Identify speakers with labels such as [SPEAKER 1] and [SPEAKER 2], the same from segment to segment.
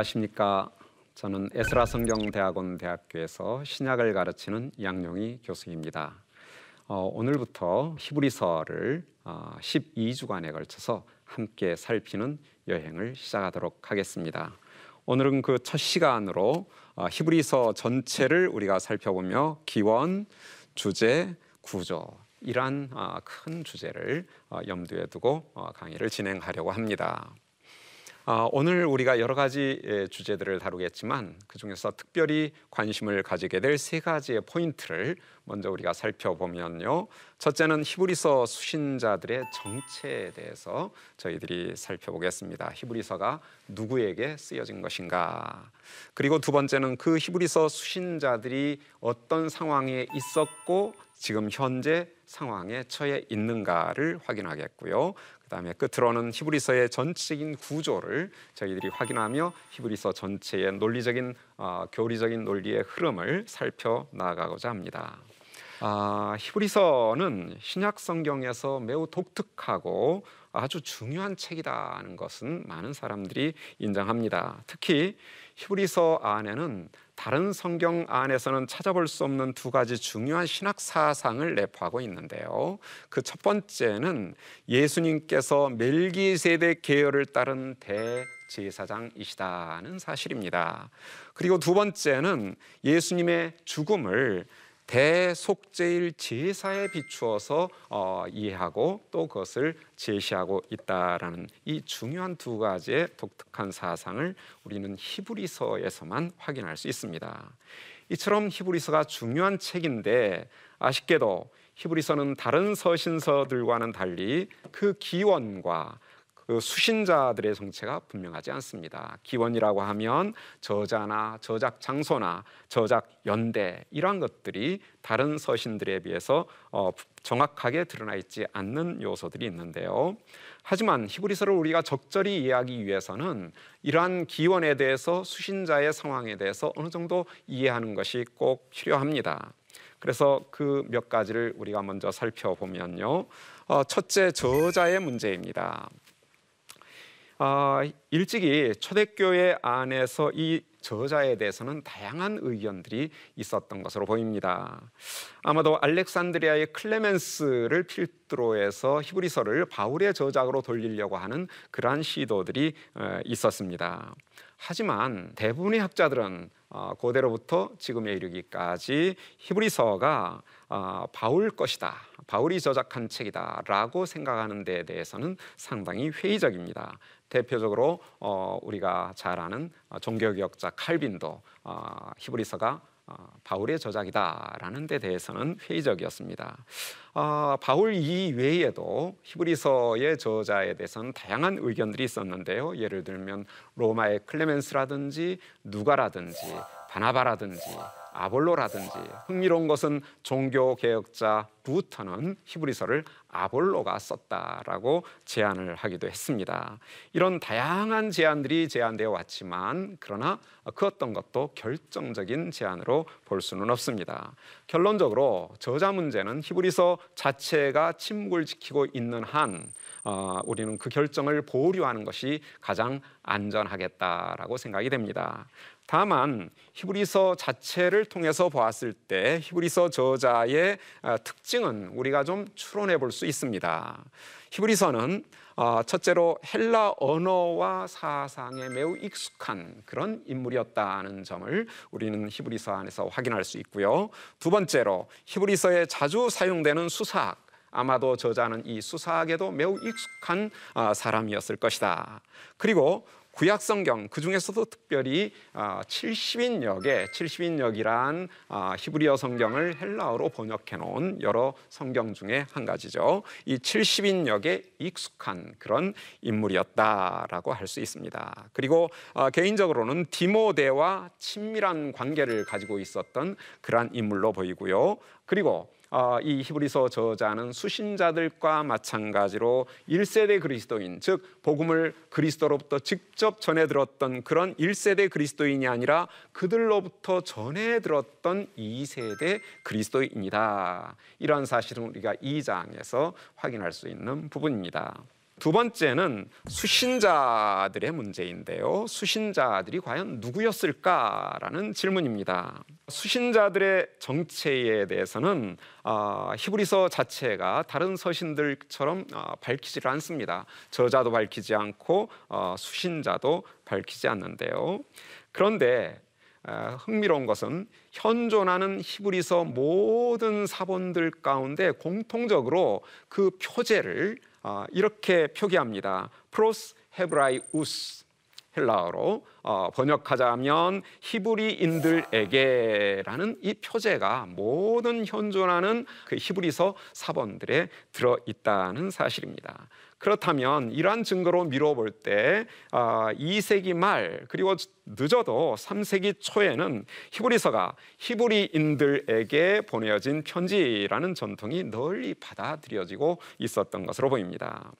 [SPEAKER 1] 안녕하십니까. 저는 에스라 성경대학원 대학교에서 신약을 가르치는 양용희 교수입니다. 어, 오늘부터 히브리서를 어, 12주간에 걸쳐서 함께 살피는 여행을 시작하도록 하겠습니다. 오늘은 그 첫 시간으로 어, 히브리서 전체를 우리가 살펴보며 기원, 주제, 구조 이러한 어, 큰 주제를 어, 염두에 두고 어, 강의를 진행하려고 합니다. 아, 오늘 우리가 여러 가지 예, 주제들을 다루겠지만 그 중에서 특별히 관심을 가지게 될 세 가지의 포인트를 먼저 우리가 살펴보면요. 첫째는 히브리서 수신자들의 정체에 대해서 저희들이 살펴보겠습니다. 히브리서가 누구에게 쓰여진 것인가. 그리고 두 번째는 그 히브리서 수신자들이 어떤 상황에 있었고 지금 현재 상황에 처해 있는가를 확인하겠고요. 그다음에 끝으로는 히브리서의 전체적인 구조를 저희들이 확인하며 히브리서 전체의 논리적인 어, 교리적인 논리의 흐름을 살펴 나가고자 합니다. 아, 히브리서는 신약 성경에서 매우 독특하고 아주 중요한 책이다는 것은 많은 사람들이 인정합니다. 특히 히브리서 안에는 다른 성경 안에서는 찾아볼 수 없는 두 가지 중요한 신학 사상을 내포하고 있는데요. 그 첫 번째는 예수님께서 멜기세덱 계열을 따른 대 제사장이시다는 사실입니다. 그리고 두 번째는 예수님의 죽음을 대속제일 제사에 비추어서 어, 이해하고 또 그것을 제시하고 있다라는 이 중요한 두 가지의 독특한 사상을 우리는 히브리서에서만 확인할 수 있습니다. 이처럼 히브리서가 중요한 책인데 아쉽게도 히브리서는 다른 서신서들과는 달리 그 기원과 그 수신자들의 정체가 분명하지 않습니다. 기원이라고 하면 저자나 저작 장소나 저작 연대 이러한 것들이 다른 서신들에 비해서 어, 정확하게 드러나 있지 않는 요소들이 있는데요. 하지만 히브리서를 우리가 적절히 이해하기 위해서는 이러한 기원에 대해서 수신자의 상황에 대해서 어느 정도 이해하는 것이 꼭 필요합니다. 그래서 그 몇 가지를 우리가 먼저 살펴보면요. 어, 첫째 저자의 문제입니다. 어, 일찍이 초대교회 안에서 이 저자에 대해서는 다양한 의견들이 있었던 것으로 보입니다. 아마도 알렉산드리아의 클레멘스를 필두로 해서 히브리서를 바울의 저작으로 돌리려고 하는 그러한 시도들이 어, 있었습니다. 하지만 대부분의 학자들은 어, 고대로부터 지금에 이르기까지 히브리서가 어, 바울 것이다. 바울이 저작한 책이다라고 생각하는 데에 대해서는 상당히 회의적입니다. 대표적으로 어, 우리가 잘 아는 종교개혁자 칼빈도 어, 히브리서가 어, 바울의 저작이다라는 데 대해서는 회의적이었습니다. 어, 바울 이외에도 히브리서의 저자에 대해서는 다양한 의견들이 있었는데요. 예를 들면 로마의 클레멘스라든지 누가라든지 바나바라든지 아볼로라든지 흥미로운 것은 종교 개혁자 부터는 히브리서를 아볼로가 썼다라고 제안을 하기도 했습니다. 이런 다양한 제안들이 제안되어 왔지만 그러나 그 어떤 것도 결정적인 제안으로 볼 수는 없습니다. 결론적으로 저자 문제는 히브리서 자체가 침묵을 지키고 있는 한 어, 우리는 그 결정을 보류하는 것이 가장 안전하겠다라고 생각이 됩니다. 다만 히브리서 자체를 통해서 보았을 때 히브리서 저자의 어, 특징은 우리가 좀 추론해 볼 수 있습니다. 히브리서는 어, 첫째로 헬라 언어와 사상에 매우 익숙한 그런 인물이었다는 점을 우리는 히브리서 안에서 확인할 수 있고요. 두 번째로 히브리서에 자주 사용되는 수사학 아마도 저자는 이 수사학에도 매우 익숙한 어, 사람이었을 것이다. 그리고 구약 성경 그 중에서도 특별히 70인 역에 아, 70인 역이란 아, 히브리어 성경을 헬라어로 번역해 놓은 여러 성경 중에 한 가지죠. 이 70인 역에 익숙한 그런 인물이었다라고 할 수 있습니다. 그리고 아, 개인적으로는 디모데와 친밀한 관계를 가지고 있었던 그러한 인물로 보이고요. 그리고 어, 이 히브리서 저자는 수신자들과 마찬가지로 1세대 그리스도인 즉 복음을 그리스도로부터 직접 전해 들었던 그런 1세대 그리스도인이 아니라 그들로부터 전해 들었던 2세대 그리스도인이다. 이러한 사실은 우리가 2장에서 확인할 수 있는 부분입니다. 두 번째는 수신자들의 문제인데요. 수신자들이 과연 누구였을까라는 질문입니다. 수신자들의 정체에 대해서는 어, 히브리서 자체가 다른 서신들처럼 어, 밝히지를 않습니다. 저자도 밝히지 않고 어, 수신자도 밝히지 않는데요. 그런데 어, 흥미로운 것은 현존하는 히브리서 모든 사본들 가운데 공통적으로 그 표제를 어, 이렇게 표기합니다. 프로스 헤브라이우스 헬라어로 어, 번역하자면 히브리인들에게라는 이 표제가 모든 현존하는 그 히브리서 사본들에 들어 있다는 사실입니다. 그렇다면 이러한 증거로 미뤄볼 때 어, 2세기 말 그리고 늦어도 3세기 초에는 히브리서가 히브리인들에게 보내어진 편지라는 전통이 널리 받아들여지고 있었던 것으로 보입니다.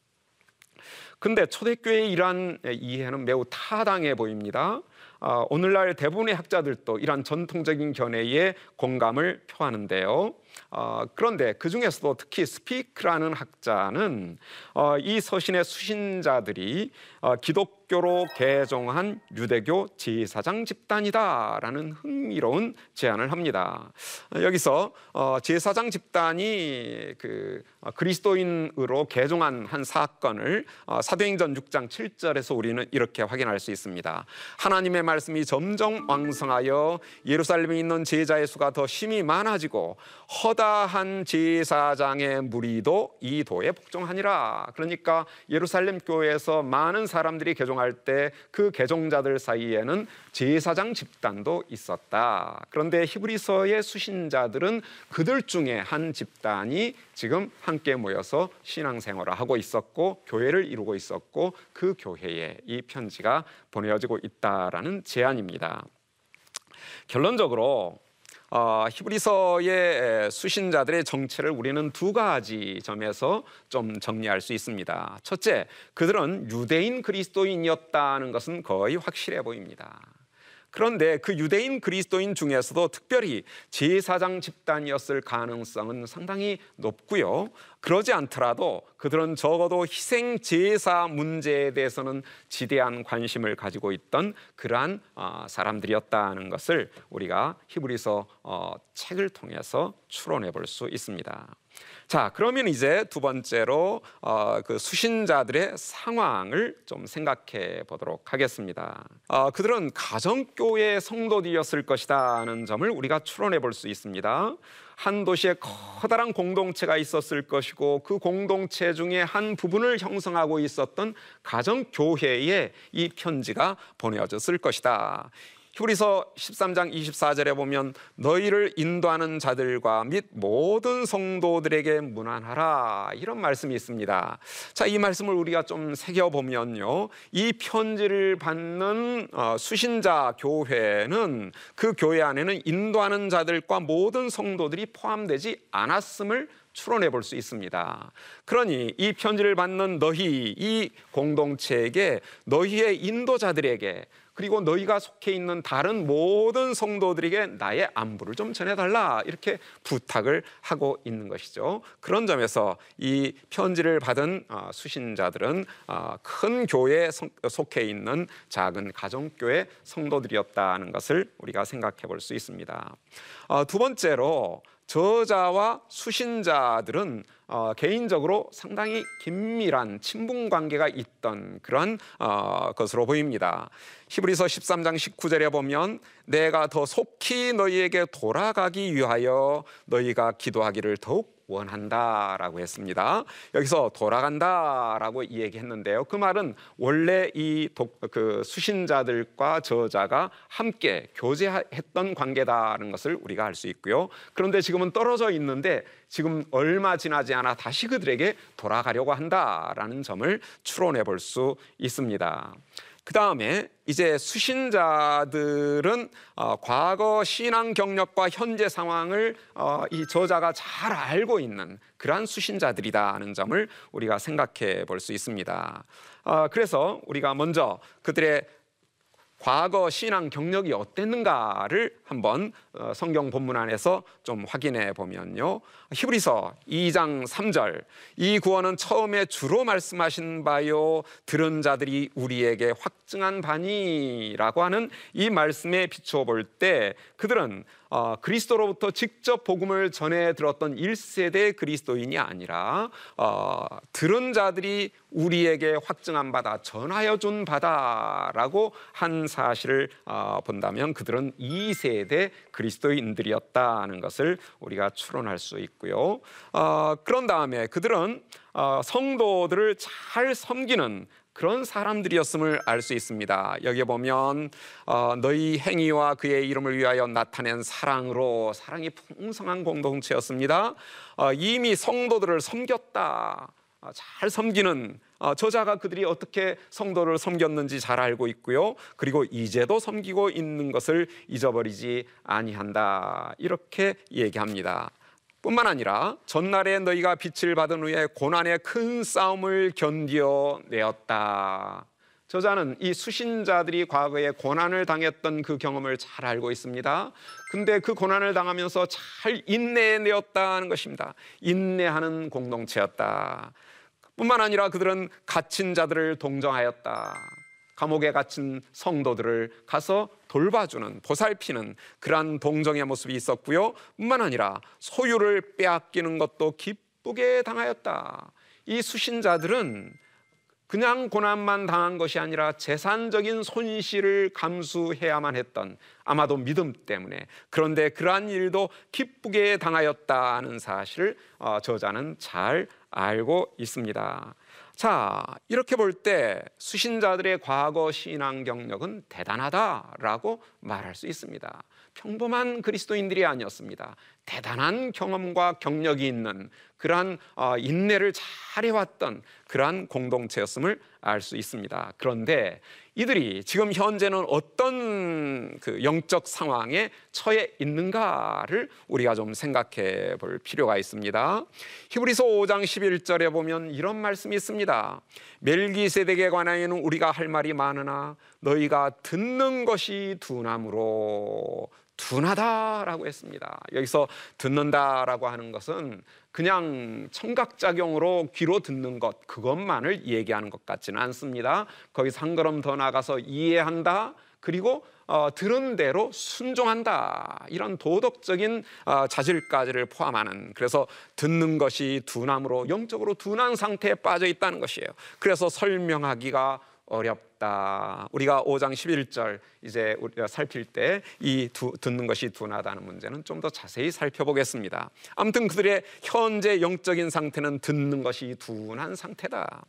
[SPEAKER 1] 근데 초대교회의 이러한 이해는 매우 타당해 보입니다. 어, 오늘날 대부분의 학자들도 이러한 전통적인 견해에 공감을 표하는데요. 어, 그런데 그 중에서도 특히 스피크라는 학자는 어, 이 서신의 수신자들이 어, 기독교로 개종한 유대교 제사장 집단이다라는 흥미로운 제안을 합니다. 어, 여기서 어, 제사장 집단이 그 어, 그리스도인으로 개종한 한 사건을 어, 사도행전 6장 7절에서 우리는 이렇게 확인할 수 있습니다. 하나님의 말씀이 점점 왕성하여 예루살렘에 있는 제자의 수가 더 심히 많아지고 허다한 제사장의 무리도 이 도에 복종하니라. 그러니까 예루살렘 교회에서 많은 사람들이 개종할 때 그 개종자들 사이에는 제사장 집단도 있었다. 그런데 히브리서의 수신자들은 그들 중에 한 집단이 지금 함께 모여서 신앙생활을 하고 있었고 교회를 이루고 있었고 그 교회에 이 편지가 보내어지고 있다라는 제안입니다. 결론적으로 어, 히브리서의 수신자들의 정체를 우리는 두 가지 점에서 좀 정리할 수 있습니다. 첫째, 그들은 유대인 그리스도인이었다는 것은 거의 확실해 보입니다. 그런데 그 유대인 그리스도인 중에서도 특별히 제사장 집단이었을 가능성은 상당히 높고요. 그러지 않더라도 그들은 적어도 희생 제사 문제에 대해서는 지대한 관심을 가지고 있던 그러한 어, 사람들이었다는 것을 우리가 히브리서 어, 책을 통해서 추론해 볼 수 있습니다. 자, 그러면 이제 두 번째로 어, 그 수신자들의 상황을 좀 생각해 보도록 하겠습니다. 어, 그들은 가정교회 성도들이었을 것이다는 점을 우리가 추론해 볼 수 있습니다. 한 도시에 커다란 공동체가 있었을 것이고 그 공동체 중에 한 부분을 형성하고 있었던 가정교회에 이 편지가 보내어졌을 것이다. 히브리서 13장 24절에 보면 너희를 인도하는 자들과 및 모든 성도들에게 문안하라 이런 말씀이 있습니다. 자, 이 말씀을 우리가 좀 새겨 보면요. 이 편지를 받는 어, 수신자 교회는 그 교회 안에는 인도하는 자들과 모든 성도들이 포함되지 않았음을 추론해 볼 수 있습니다. 그러니 이 편지를 받는 너희 이 공동체에게 너희의 인도자들에게 그리고 너희가 속해 있는 다른 모든 성도들에게 나의 안부를 좀 전해달라 이렇게 부탁을 하고 있는 것이죠. 그런 점에서 이 편지를 받은 어, 수신자들은 어, 큰 교회에 속해 있는 작은 가정교회 성도들이었다는 것을 우리가 생각해 볼 수 있습니다. 어, 두 번째로 저자와 수신자들은 어, 개인적으로 상당히 긴밀한 친분 관계가 있던 그러한 어, 것으로 보입니다. 히브리서 13장 19절에 보면 내가 더 속히 너희에게 돌아가기 위하여 너희가 기도하기를 더욱 원한다라고 했습니다. 여기서 돌아간다라고 얘기했는데요. 그 말은 원래 이그 수신자들과 저자가 함께 교제했던 관계다는 것을 우리가 알 수 있고요. 그런데 지금은 떨어져 있는데 지금 얼마 지나지 않아 다시 그들에게 돌아가려고 한다라는 점을 추론해 볼 수 있습니다. 그 다음에 이제 수신자들은 어, 과거 신앙 경력과 현재 상황을 어, 이 저자가 잘 알고 있는 그러한 수신자들이다는 점을 우리가 생각해 볼 수 있습니다. 어, 그래서 우리가 먼저 그들의 과거 신앙 경력이 어땠는가를 한번 어, 성경 본문 안에서 좀 확인해 보면요. 히브리서 2장 3절 이 구원은 처음에 주로 말씀하신 바요 들은 자들이 우리에게 확증한 바니라고 하는 이 말씀에 비추어 볼 때 그들은 어, 그리스도로부터 직접 복음을 전해 들었던 1세대 그리스도인이 아니라 어, 들은 자들이 우리에게 확증한 바다 전하여 준 바다라고 한 사실을 어, 본다면 그들은 2세대 그리스도인들이었다는 것을 우리가 추론할 수 있고요. 어, 그런 다음에 그들은 어, 성도들을 잘 섬기는 그런 사람들이었음을 알 수 있습니다. 여기 보면 어, 너희 행위와 그의 이름을 위하여 나타낸 사랑으로 사랑이 풍성한 공동체였습니다. 어, 이미 성도들을 섬겼다. 어, 잘 섬기는 어, 저자가 그들이 어떻게 성도를 섬겼는지 잘 알고 있고요. 그리고 이제도 섬기고 있는 것을 잊어버리지 아니한다. 이렇게 얘기합니다. 뿐만 아니라 전날에 너희가 빛을 받은 후에 고난의 큰 싸움을 견디어내었다. 저자는 이 수신자들이 과거에 고난을 당했던 그 경험을 잘 알고 있습니다. 근데 그 고난을 당하면서 잘 인내해내었다는 것입니다. 인내하는 공동체였다. 뿐만 아니라 그들은 갇힌 자들을 동정하였다. 감옥에 갇힌 성도들을 가서 돌봐주는 보살피는 그러한 동정의 모습이 있었고요. 뿐만 아니라 소유를 빼앗기는 것도 기쁘게 당하였다. 이 수신자들은 그냥 고난만 당한 것이 아니라 재산적인 손실을 감수해야만 했던 아마도 믿음 때문에 그런데 그러한 일도 기쁘게 당하였다는 사실을 어, 저자는 잘 알고 있습니다. 자, 이렇게 볼 때 수신자들의 과거 신앙 경력은 대단하다라고 말할 수 있습니다. 평범한 그리스도인들이 아니었습니다. 대단한 경험과 경력이 있는 그러한 어, 인내를 잘 해왔던 그러한 공동체였음을 알 수 있습니다. 그런데 이들이 지금 현재는 어떤 그 영적 상황에 처해 있는가를 우리가 좀 생각해 볼 필요가 있습니다. 히브리서 5장 11절에 보면 이런 말씀이 있습니다. 멜기세덱에 관하여는 우리가 할 말이 많으나 너희가 듣는 것이 둔함으로 둔하다라고 했습니다. 여기서 듣는다라고 하는 것은 그냥 청각작용으로 귀로 듣는 것 그것만을 얘기하는 것 같지는 않습니다. 거기서 한 걸음 더 나가서 이해한다. 그리고 어, 들은 대로 순종한다 이런 도덕적인 어, 자질까지를 포함하는 그래서 듣는 것이 둔함으로 영적으로 둔한 상태에 빠져 있다는 것이에요. 그래서 설명하기가 어렵다. 우리가 5장 11절 이제 우리가 살필 때 이 듣는 것이 둔하다는 문제는 좀 더 자세히 살펴보겠습니다. 아무튼 그들의 현재 영적인 상태는 듣는 것이 둔한 상태다.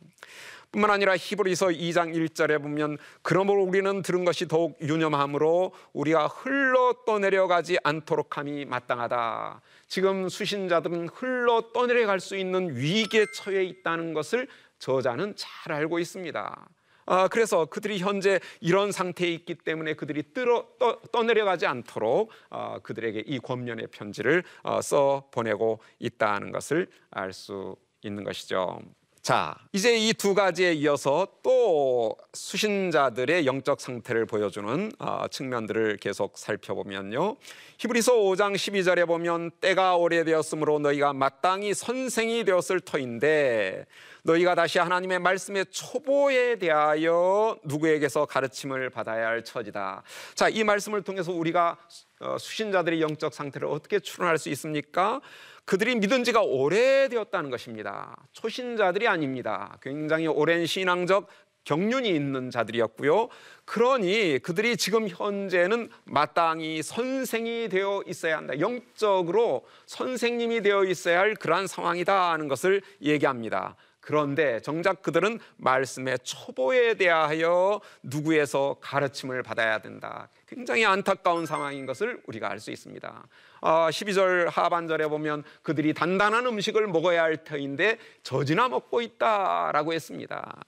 [SPEAKER 1] 뿐만 아니라 히브리서 2장 1절에 보면 그러므로 우리는 들은 것이 더욱 유념함으로 우리가 흘러 떠내려가지 않도록 함이 마땅하다. 지금 수신자들은 흘러 떠내려갈 수 있는 위기에 처해 있다는 것을 저자는 잘 알고 있습니다. 아, 그래서 그들이 현재 이런 상태에 있기 때문에 그들이 뜨러, 떠, 떠내려가지 않도록 어, 그들에게 이 권면의 편지를 어, 써 보내고 있다는 것을 알 수 있는 것이죠. 자, 이제 이 두 가지에 이어서 또 수신자들의 영적 상태를 보여주는 어, 측면들을 계속 살펴보면요. 히브리서 5장 12절에 보면 때가 오래되었으므로 너희가 마땅히 선생이 되었을 터인데 너희가 다시 하나님의 말씀의 초보에 대하여 누구에게서 가르침을 받아야 할 처지다. 자, 이 말씀을 통해서 우리가 어, 수신자들의 영적 상태를 어떻게 추론할 수 있습니까? 그들이 믿은 지가 오래되었다는 것입니다. 초신자들이 아닙니다. 굉장히 오랜 신앙적 경륜이 있는 자들이었고요. 그러니 그들이 지금 현재는 마땅히 선생이 되어 있어야 한다. 영적으로 선생님이 되어 있어야 할 그러한 상황이다 하는 것을 얘기합니다. 그런데 정작 그들은 말씀의 초보에 대하여 누구에서 가르침을 받아야 된다. 굉장히 안타까운 상황인 것을 우리가 알 수 있습니다. 12절 아, 하반절에 보면 그들이 단단한 음식을 먹어야 할 터인데 젖이나 먹고 있다라고 했습니다.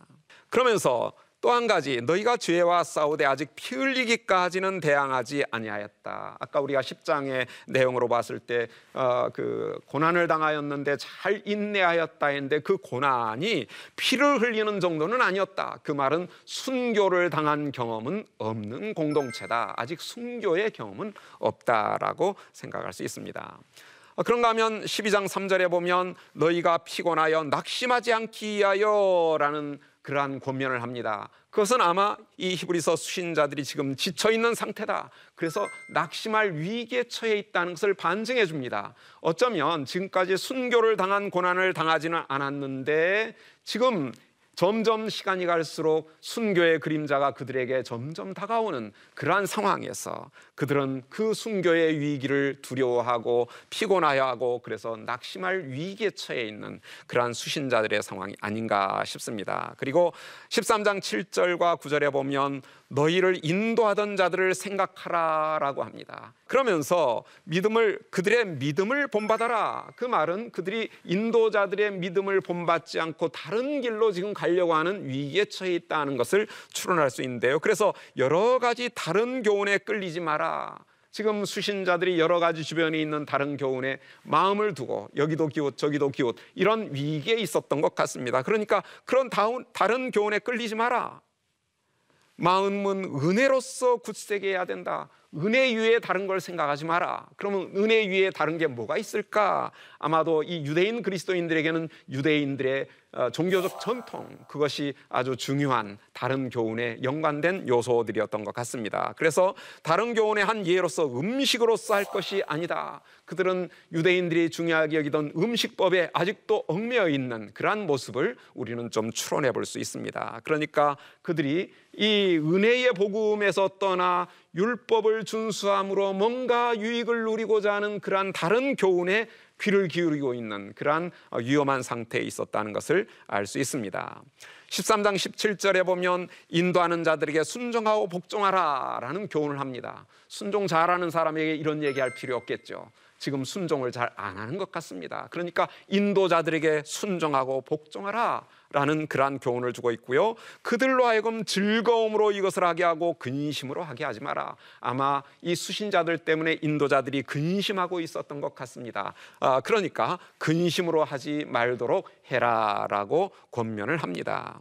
[SPEAKER 1] 그러면서 또 한 가지 너희가 죄와 싸우되 아직 피 흘리기까지는 대항하지 아니하였다. 아까 우리가 10장의 내용으로 봤을 때그 어, 고난을 당하였는데 잘 인내하였다 했는데 그 고난이 피를 흘리는 정도는 아니었다. 그 말은 순교를 당한 경험은 없는 공동체다. 아직 순교의 경험은 없다라고 생각할 수 있습니다. 어, 그런가 하면 12장 3절에 보면 너희가 피곤하여 낙심하지 않기 위하여라는 그러한 권면을 합니다. 그것은 아마 이 히브리서 수신자들이 지금 지쳐 있는 상태다. 그래서 낙심할 위기에 처해 있다는 것을 반증해 줍니다. 어쩌면 지금까지 순교를 당한 고난을 당하지는 않았는데 지금 점점 시간이 갈수록 순교의 그림자가 그들에게 점점 다가오는 그러한 상황에서 그들은 그 순교의 위기를 두려워하고 피곤하여 하고 그래서 낙심할 위기에 처해 있는 그러한 수신자들의 상황이 아닌가 싶습니다. 그리고 13장 7절과 9절에 보면 너희를 인도하던 자들을 생각하라라고 합니다. 그러면서 믿음을 그들의 믿음을 본받아라. 그 말은 그들이 인도자들의 믿음을 본받지 않고 다른 길로 지금 가려고 하는 위기에 처해 있다는 것을 추론할 수 있는데요. 그래서 여러 가지 다른 교훈에 끌리지 마라. 지금 수신자들이 여러 가지 주변에 있는 다른 교훈에 마음을 두고 여기도 기웃 저기도 기웃 이런 위기에 있었던 것 같습니다. 그러니까 그런 다른 교훈에 끌리지 마라. 마음은 은혜로서 굳세게 해야 된다. 은혜 위에 다른 걸 생각하지 마라. 그러면 은혜 위에 다른 게 뭐가 있을까? 아마도 이 유대인 그리스도인들에게는 유대인들의 어, 종교적 전통 그것이 아주 중요한 다른 교훈에 연관된 요소들이었던 것 같습니다. 그래서 다른 교훈의 한 예로서 음식으로서 할 것이 아니다. 그들은 유대인들이 중요하게 여기던 음식법에 아직도 얽매여 있는 그러한 모습을 우리는 좀 추론해 볼 수 있습니다. 그러니까 그들이 이 은혜의 복음에서 떠나 율법을 준수함으로 뭔가 유익을 누리고자 하는 그러한 다른 교훈에 귀를 기울이고 있는 그러한 어, 위험한 상태에 있었다는 것을 알 수 있습니다. 13장 17절에 보면 인도하는 자들에게 순종하고 복종하라 라는 교훈을 합니다. 순종 잘하는 사람에게 이런 얘기할 필요 없겠죠. 지금 순종을 잘 안 하는 것 같습니다. 그러니까 인도자들에게 순종하고 복종하라 라는 그러한 교훈을 주고 있고요. 그들로 하여금 즐거움으로 이것을 하게 하고 근심으로 하게 하지 마라. 아마 이 수신자들 때문에 인도자들이 근심하고 있었던 것 같습니다. 아, 그러니까 근심으로 하지 말도록 해라라고 권면을 합니다.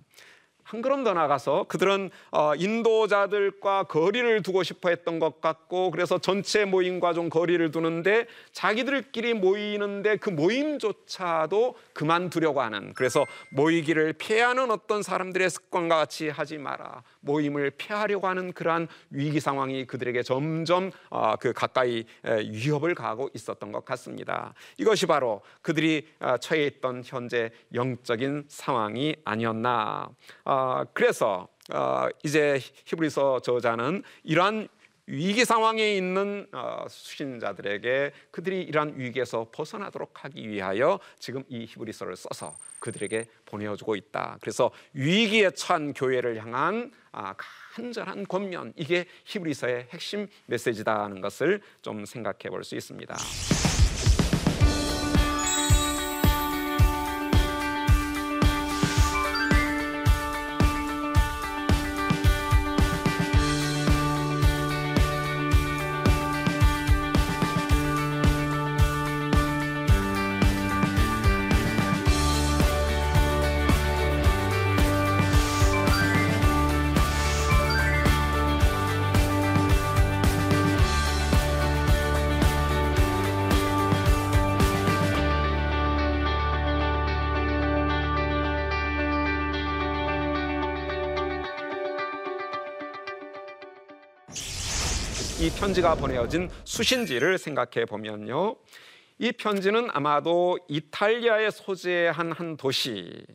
[SPEAKER 1] 한 걸음 더 나가서 그들은 어, 인도자들과 거리를 두고 싶어 했던 것 같고 그래서 전체 모임과 좀 거리를 두는데 자기들끼리 모이는데 그 모임조차도 그만두려고 하는 그래서 모이기를 피하는 어떤 사람들의 습관과 같이 하지 마라. 모임을 피하려고 하는 그러한 위기 상황이 그들에게 점점 어, 그 가까이 위협을 가하고 있었던 것 같습니다. 이것이 바로 그들이 어, 처해 있던 현재 영적인 상황이 아니었나 어, 그래서 어, 이제 히브리서 저자는 이러한 위기 상황에 있는 어, 수신자들에게 그들이 이러한 위기에서 벗어나도록 하기 위하여 지금 이 히브리서를 써서 그들에게 보내어주고 있다. 그래서 위기에 처한 교회를 향한 아, 간절한 권면 이게 히브리서의 핵심 메시지다는 것을 좀 생각해 볼 수 있습니다. 이 편지가 보내어진 수신지를 생각해 보면요. 이 편지는 아마도 이탈리아에 소재한 한 도시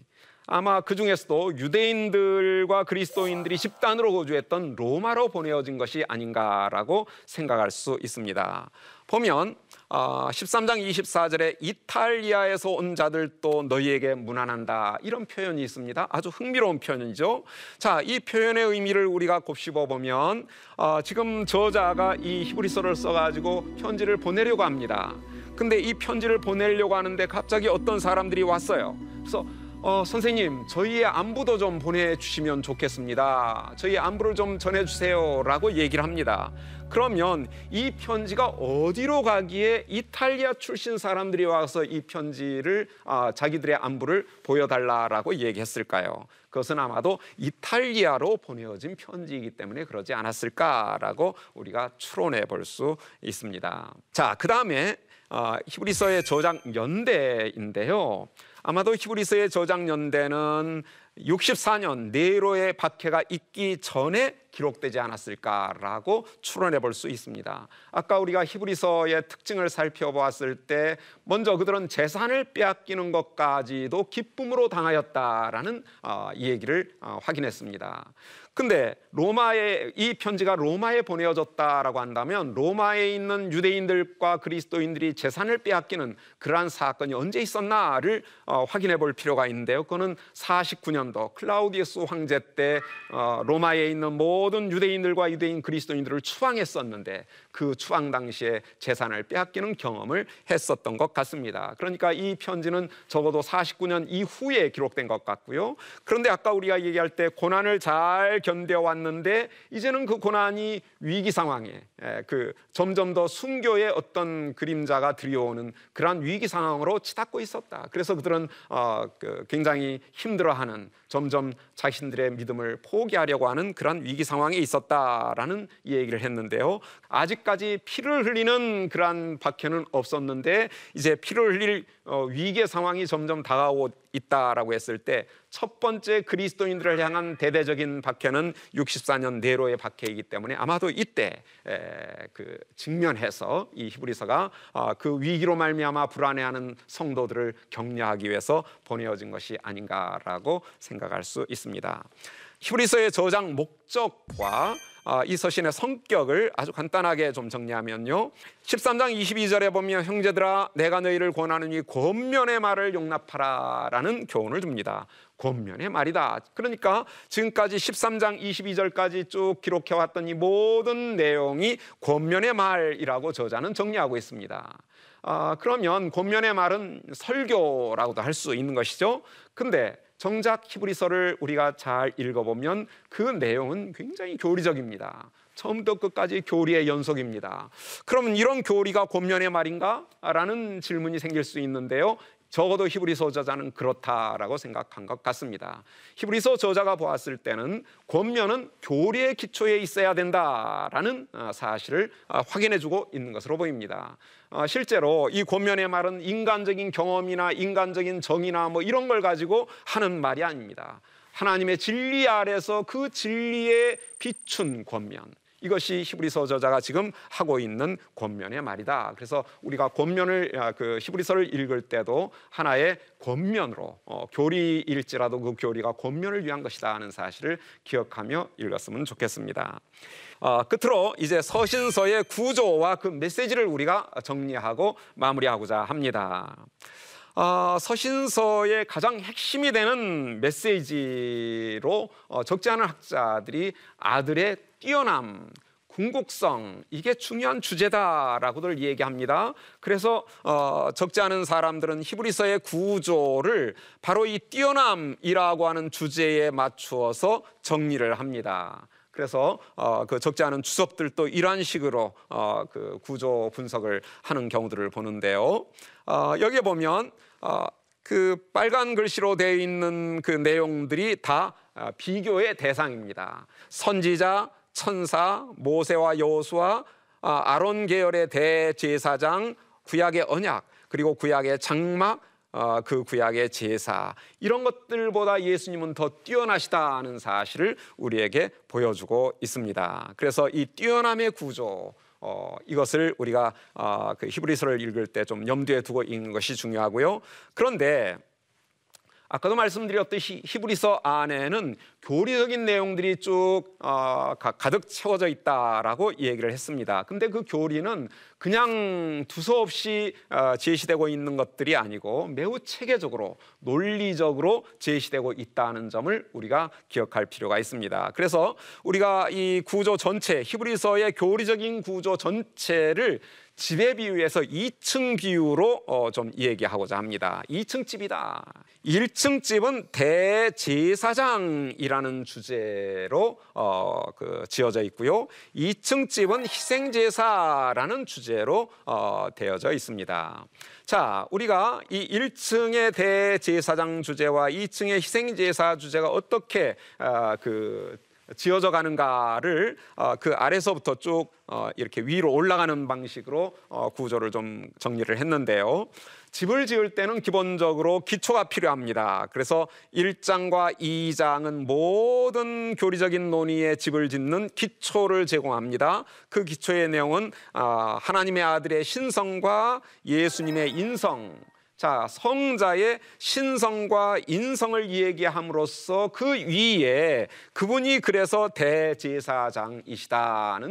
[SPEAKER 1] 아마 그 중에서도 유대인들과 그리스도인들이 집단으로 거주했던 로마로 보내어진 것이 아닌가라고 생각할 수 있습니다. 보면 13장 아, 24절에 이탈리아에서 온 자들도 너희에게 문안한다 이런 표현이 있습니다. 아주 흥미로운 표현이죠. 자, 이 표현의 의미를 우리가 곱씹어 보면 어, 지금 저자가 이 히브리서를 써가지고 편지를 보내려고 합니다. 근데 이 편지를 보내려고 하는데 갑자기 어떤 사람들이 왔어요. 그래서 어, 선생님, 저희의 안부도 좀 보내주시면 좋겠습니다. 저희 안부를 좀 전해주세요. 라고 얘기를 합니다. 그러면 이 편지가 어디로 가기에 이탈리아 출신 사람들이 와서 이 편지를 아, 자기들의 안부를 보여달라라고 얘기했을까요? 그것은 아마도 이탈리아로 보내어진 편지이기 때문에 그러지 않았을까라고 우리가 추론해 볼 수 있습니다. 자, 그 다음에 어, 히브리서의 저작 연대인데요. 아마도 히브리서의 저작 연대는 64년 네로의 박해가 있기 전에 기록되지 않았을까라고 추론해 볼 수 있습니다. 아까 우리가 히브리서의 특징을 살펴보았을 때 먼저 그들은 재산을 빼앗기는 것까지도 기쁨으로 당하였다라는 어, 이 얘기를 어, 확인했습니다. 근데 로마에 이 편지가 로마에 보내어졌다라고 한다면 로마에 있는 유대인들과 그리스도인들이 재산을 빼앗기는 그러한 사건이 언제 있었나를 어, 확인해 볼 필요가 있는데요. 그거는 49년도 클라우디우스 황제 때 어, 로마에 있는 모든 유대인들과 유대인 그리스도인들을 추앙했었는데 그 추앙 당시에 재산을 빼앗기는 경험을 했었던 것 같습니다. 그러니까 이 편지는 적어도 49년 이후에 기록된 것 같고요. 그런데 아까 우리가 얘기할 때 고난을 잘 견뎌왔는데 이제는 그 고난이 위기 상황에 그 점점 더 순교의 어떤 그림자가 들여오는 그러한 위기 상황으로 치닫고 있었다. 그래서 그들은 어, 그 굉장히 힘들어하는 점점 자신들의 믿음을 포기하려고 하는 그러한 위기 상황에 있었다라는 얘기를 했는데요. 아직 까지 피를 흘리는 그러한 박해는 없었는데 이제 피를 흘릴 어, 위기의 상황이 점점 다가오고 있다라고 했을 때 첫 번째 그리스도인들을 향한 대대적인 박해는 64년 네로의 박해이기 때문에 아마도 이때 그 직면해서 이 히브리서가 아, 그 위기로 말미암아 불안해하는 성도들을 격려하기 위해서 보내어진 것이 아닌가라고 생각할 수 있습니다. 히브리서의 저장 목적과 아, 이 서신의 성격을 아주 간단하게 좀 정리하면요. 13장 22절에 보면 형제들아 내가 너희를 권하느니 권면의 말을 용납하라라는 교훈을 줍니다. 권면의 말이다. 그러니까 지금까지 13장 22절까지 쭉 기록해 왔던 이 모든 내용이 권면의 말이라고 저자는 정리하고 있습니다. 아, 그러면 권면의 말은 설교라고도 할 수 있는 것이죠. 근데 정작 히브리서를 우리가 잘 읽어보면 그 내용은 굉장히 교리적입니다. 처음부터 끝까지 교리의 연속입니다. 그러면 이런 교리가 권면의 말인가? 라는 질문이 생길 수 있는데요. 적어도 히브리서 저자는 그렇다라고 생각한 것 같습니다. 히브리서 저자가 보았을 때는 권면은 교리의 기초에 있어야 된다라는 어, 사실을 어, 확인해주고 있는 것으로 보입니다. 어, 실제로 이 권면의 말은 인간적인 경험이나 인간적인 정의나 뭐 이런 걸 가지고 하는 말이 아닙니다. 하나님의 진리 아래서 그 진리에 비춘 권면. 이것이 히브리서 저자가 지금 하고 있는 권면의 말이다. 그래서 우리가 권면을 아, 그 히브리서를 읽을 때도 하나의 권면으로 어, 교리일지라도 그 교리가 권면을 위한 것이다 하는 사실을 기억하며 읽었으면 좋겠습니다. 어, 끝으로 이제 서신서의 구조와 그 메시지를 우리가 정리하고 마무리하고자 합니다. 어, 서신서의 가장 핵심이 되는 메시지로 어, 적지 않은 학자들이 아들의 뛰어남, 궁극성 이게 중요한 주제다라고들 얘기합니다. 그래서 어, 적지 않은 사람들은 히브리서의 구조를 바로 이 뛰어남이라고 하는 주제에 맞추어서 정리를 합니다. 그래서 어, 그 적지 않은 주석들도 이러한 식으로 어, 그 구조 분석을 하는 경우들을 보는데요. 어, 여기에 보면 어, 그 빨간 글씨로 되어 있는 그 내용들이 다 어, 비교의 대상입니다. 선지자, 천사, 모세와 여호수아, 아, 아론 계열의 대제사장, 구약의 언약, 그리고 구약의 장막, 어, 그 구약의 제사 이런 것들보다 예수님은 더 뛰어나시다는 사실을 우리에게 보여주고 있습니다. 그래서 이 뛰어남의 구조 어, 이것을 우리가 어, 그 히브리서를 읽을 때 좀 염두에 두고 읽는 것이 중요하고요. 그런데 아까도 말씀드렸듯이 히브리서 안에는 교리적인 내용들이 쭉 어, 가득 채워져 있다라고 얘기를 했습니다. 근데 그 교리는 그냥 두서없이 어, 제시되고 있는 것들이 아니고 매우 체계적으로 논리적으로 제시되고 있다는 점을 우리가 기억할 필요가 있습니다. 그래서 우리가 이 구조 전체 히브리서의 교리적인 구조 전체를 집에 비유해서 2층 비유로 어, 좀 얘기하고자 합니다. 2층 집이다. 1층 집은 대제사장이라는 주제로 어, 그 지어져 있고요. 2층 집은 희생제사라는 주제로 어, 되어져 있습니다. 자, 우리가 이 1층의 대제사장 주제와 2층의 희생제사 주제가 어떻게 어, 그 지어져 가는가를 어, 그 아래서부터 쭉 어, 이렇게 위로 올라가는 방식으로 어, 구조를 좀 정리를 했는데요. 집을 지을 때는 기본적으로 기초가 필요합니다. 그래서 1장과 2장은 모든 교리적인 논의의 집을 짓는 기초를 제공합니다. 그 기초의 내용은 하나님의 아들의 신성과 예수님의 인성 자, 성자의 신성과 인성을 얘기함으로써 그 위에 그분이 그래서 대제사장이시다는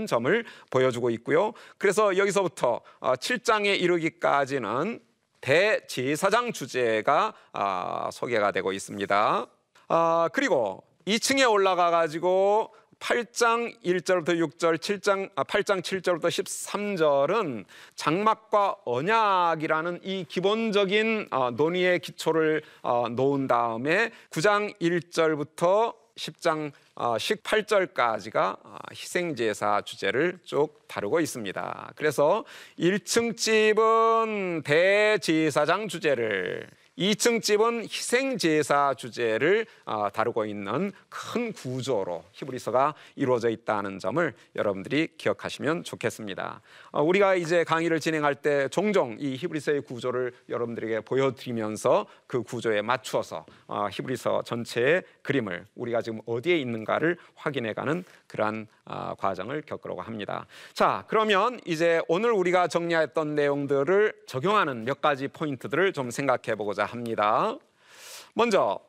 [SPEAKER 1] 점을 보여주고 있고요. 그래서 여기서부터 7장에 어, 이르기까지는 대제사장 주제가 아, 소개가 되고 있습니다. 아, 그리고 2층에 올라가 가지고 8장 1절부터 6절, 7장 아, 8장 7절부터 13절은 장막과 언약이라는 이 기본적인 어, 논의의 기초를 어, 놓은 다음에 9장 1절부터 10장 18절까지가 어, 희생제사 주제를 쭉 다루고 있습니다. 그래서 1층 집은 대제사장 주제를 2층 집은 희생 제사 주제를 어, 다루고 있는 큰 구조로 히브리서가 이루어져 있다는 점을 여러분들이 기억하시면 좋겠습니다. 어, 우리가 이제 강의를 진행할 때 종종 이 히브리서의 구조를 여러분들에게 보여드리면서 그 구조에 맞추어서 어, 히브리서 전체의 그림을 우리가 지금 어디에 있는가를 확인해가는 그러한 아, 과정을 겪으려고 합니다. 자, 그러면 이제 오늘 우리가 정리했던 내용들을 적용하는 몇 가지 포인트들을 좀 생각해 보고자 합니다. 먼저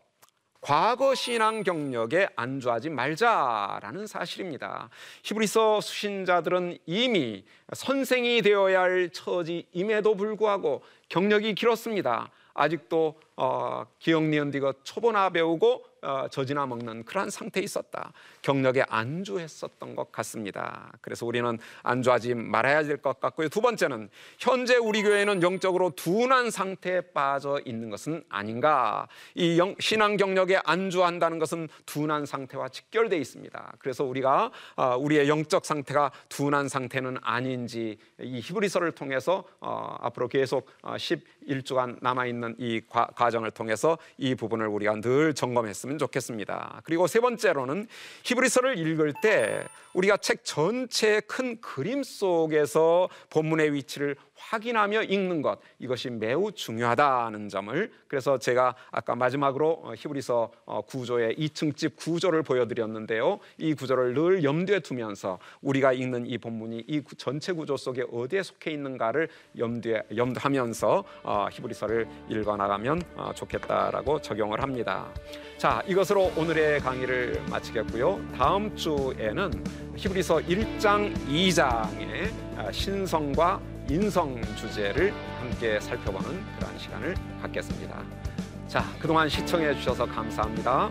[SPEAKER 1] 과거 신앙 경력에 안주하지 말자라는 사실입니다. 히브리서 수신자들은 이미 선생이 되어야 할 처지임에도 불구하고 경력이 길었습니다. 아직도 어, 기억 니은 디가 초보나 배우고 어, 젖이나 먹는 그러한 상태에 있었다. 경력에 안주했었던 것 같습니다. 그래서 우리는 안주하지 말아야 될 것 같고요. 두 번째는 현재 우리 교회는 영적으로 둔한 상태에 빠져 있는 것은 아닌가. 이 영, 신앙 경력에 안주한다는 것은 둔한 상태와 직결되어 있습니다. 그래서 우리가 어, 우리의 영적 상태가 둔한 상태는 아닌지 이 히브리서를 통해서 어, 앞으로 계속 어, 11주간 남아 있는 이 과, 과 정을 통해서 이 부분을 우리가 늘 점검했으면 좋겠습니다. 그리고 세 번째로는 히브리서를 읽을 때 우리가 책 전체의 큰 그림 속에서 본문의 위치를 확인하며 읽는 것 이것이 매우 중요하다는 점을 그래서 제가 아까 마지막으로 어, 히브리서 어, 구조의 2층집 구조를 보여드렸는데요. 이 구조를 늘 염두에 두면서 우리가 읽는 이 본문이 이 전체 구조 속에 어디에 속해 있는가를 염두에 염두하면서 어, 히브리서를 읽어 나가면 좋겠다라고 적용을 합니다. 자, 이것으로 오늘의 강의를 마치겠고요. 다음 주에는 히브리서 1장 2장의 신성과 인성 주제를 함께 살펴보는 그러한 시간을 갖겠습니다. 자, 그동안 시청해 주셔서 감사합니다.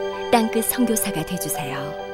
[SPEAKER 2] 땅끝 선교사가 되주세요